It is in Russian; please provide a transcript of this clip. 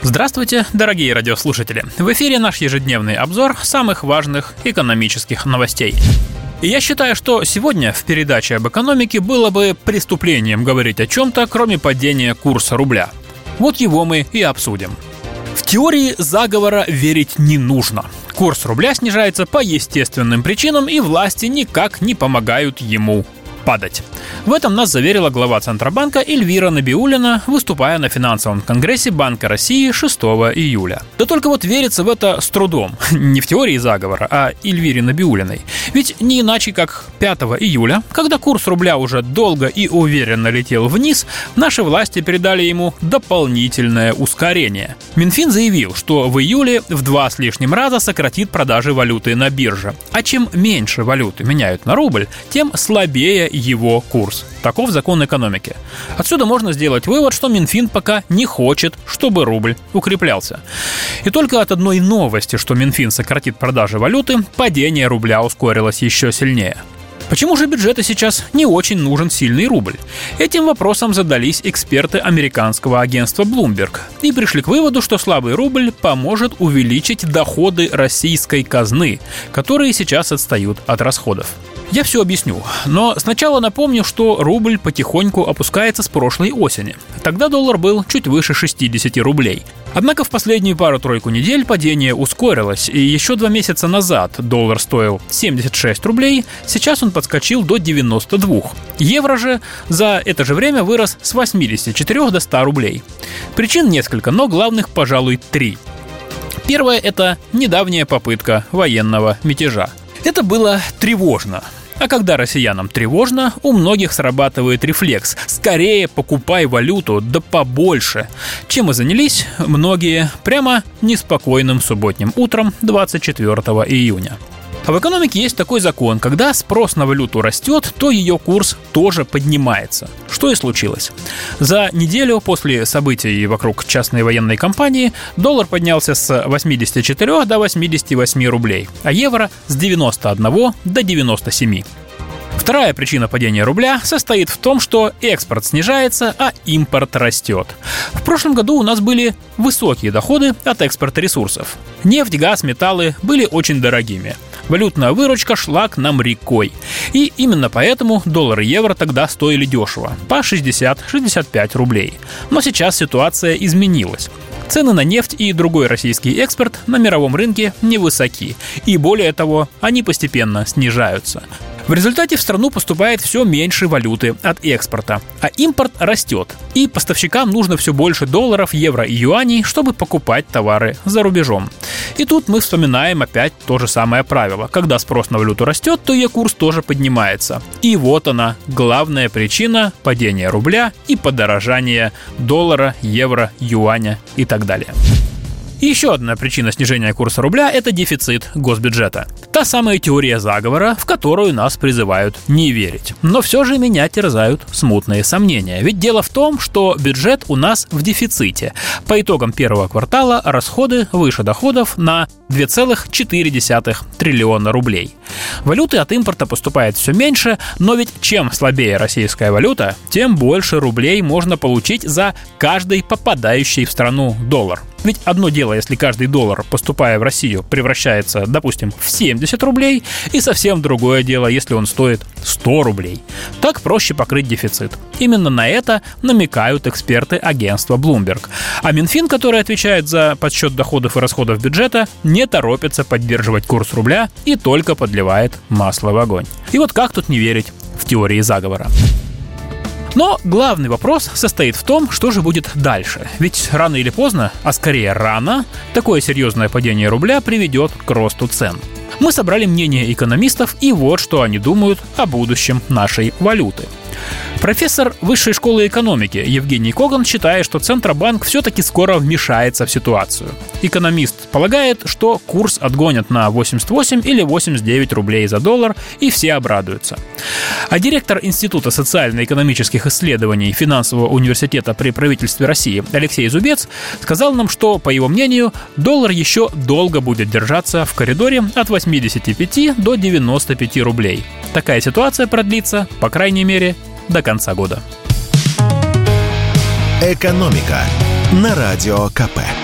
Здравствуйте, дорогие радиослушатели! В эфире наш ежедневный обзор самых важных экономических новостей. Я считаю, что сегодня в передаче об экономике было бы преступлением говорить о чем-то, кроме падения курса рубля. Вот его мы и обсудим. В теории заговора верить не нужно. Курс рубля снижается по естественным причинам, и власти никак не помогают ему падать. В этом нас заверила глава Центробанка Эльвира Набиулина, выступая на финансовом конгрессе Банка России 6 июля. Да только вот верится в это с трудом. Не в теории заговора, а Эльвире Набиулиной. Ведь не иначе как 5 июля, когда курс рубля уже долго и уверенно летел вниз, наши власти передали ему дополнительное ускорение. Минфин заявил, что в июле в два с лишним раза сократит продажи валюты на бирже. А чем меньше валюты меняют на рубль, тем слабее его курс. Таков закон экономики. Отсюда можно сделать вывод, что Минфин пока не хочет, чтобы рубль укреплялся. И только от одной новости, что Минфин сократит продажи валюты, падение рубля ускорилось еще сильнее. Почему же бюджету сейчас не очень нужен сильный рубль? Этим вопросом задались эксперты американского агентства Bloomberg и пришли к выводу, что слабый рубль поможет увеличить доходы российской казны, которые сейчас отстают от расходов. Я все объясню, но сначала напомню, что рубль потихоньку опускается с прошлой осени. Тогда доллар был чуть выше 60 рублей. Однако в последнюю пару-тройку недель падение ускорилось, и еще два месяца назад доллар стоил 76 рублей, сейчас он подскочил до 92. Евро же за это же время вырос с 84 до 100 рублей. Причин несколько, но главных, пожалуй, три. Первое – это недавняя попытка военного мятежа. Это было тревожно. А когда россиянам тревожно, у многих срабатывает рефлекс «скорее покупай валюту, да побольше», чем и занялись многие прямо неспокойным субботним утром 24 июня. А в экономике есть такой закон, когда спрос на валюту растет, то ее курс тоже поднимается. Что и случилось. За неделю после событий вокруг частной военной компании доллар поднялся с 84 до 88 рублей, а евро с 91 до 97. Вторая причина падения рубля состоит в том, что экспорт снижается, а импорт растет. В прошлом году у нас были высокие доходы от экспорта ресурсов. Нефть, газ, металлы были очень дорогими. Валютная выручка шла к нам рекой. И именно поэтому доллар и евро тогда стоили дешево, по 60-65 рублей. Но сейчас ситуация изменилась. Цены на нефть и другой российский экспорт на мировом рынке невысоки, и более того, они постепенно снижаются. В результате в страну поступает все меньше валюты от экспорта, а импорт растет. И поставщикам нужно все больше долларов, евро и юаней, чтобы покупать товары за рубежом. И тут мы вспоминаем опять то же самое правило. Когда спрос на валюту растет, то ее курс тоже поднимается. И вот она, главная причина падения рубля и подорожания доллара, евро, юаня и так далее. Еще одна причина снижения курса рубля – это дефицит госбюджета. Та самая теория заговора, в которую нас призывают не верить. Но все же меня терзают смутные сомнения. Ведь дело в том, что бюджет у нас в дефиците. По итогам первого квартала расходы выше доходов на 2,4 триллиона рублей. Валюты от импорта поступает все меньше, но ведь чем слабее российская валюта, тем больше рублей можно получить за каждый попадающий в страну доллар. Ведь одно дело, если каждый доллар, поступая в Россию, превращается, допустим, в 70 рублей, и совсем другое дело, если он стоит 100 рублей. Так проще покрыть дефицит. Именно на это намекают эксперты агентства Bloomberg. А Минфин, который отвечает за подсчет доходов и расходов бюджета, не торопится поддерживать курс рубля и только подливает масло в огонь. И вот как тут не верить в теории заговора? Но главный вопрос состоит в том, что же будет дальше. Ведь рано или поздно, а скорее рано, такое серьезное падение рубля приведет к росту цен. Мы собрали мнение экономистов и вот что они думают о будущем нашей валюты. Профессор Высшей школы экономики Евгений Коган считает, что Центробанк все-таки скоро вмешается в ситуацию. Экономист полагает, что курс отгонят на 88 или 89 рублей за доллар, и все обрадуются. А директор Института социально-экономических исследований Финансового университета при правительстве России Алексей Зубец сказал нам, что, по его мнению, доллар еще долго будет держаться в коридоре от 85 до 95 рублей. Такая ситуация продлится, по крайней мере, до конца года. «Экономика» на Радио КП.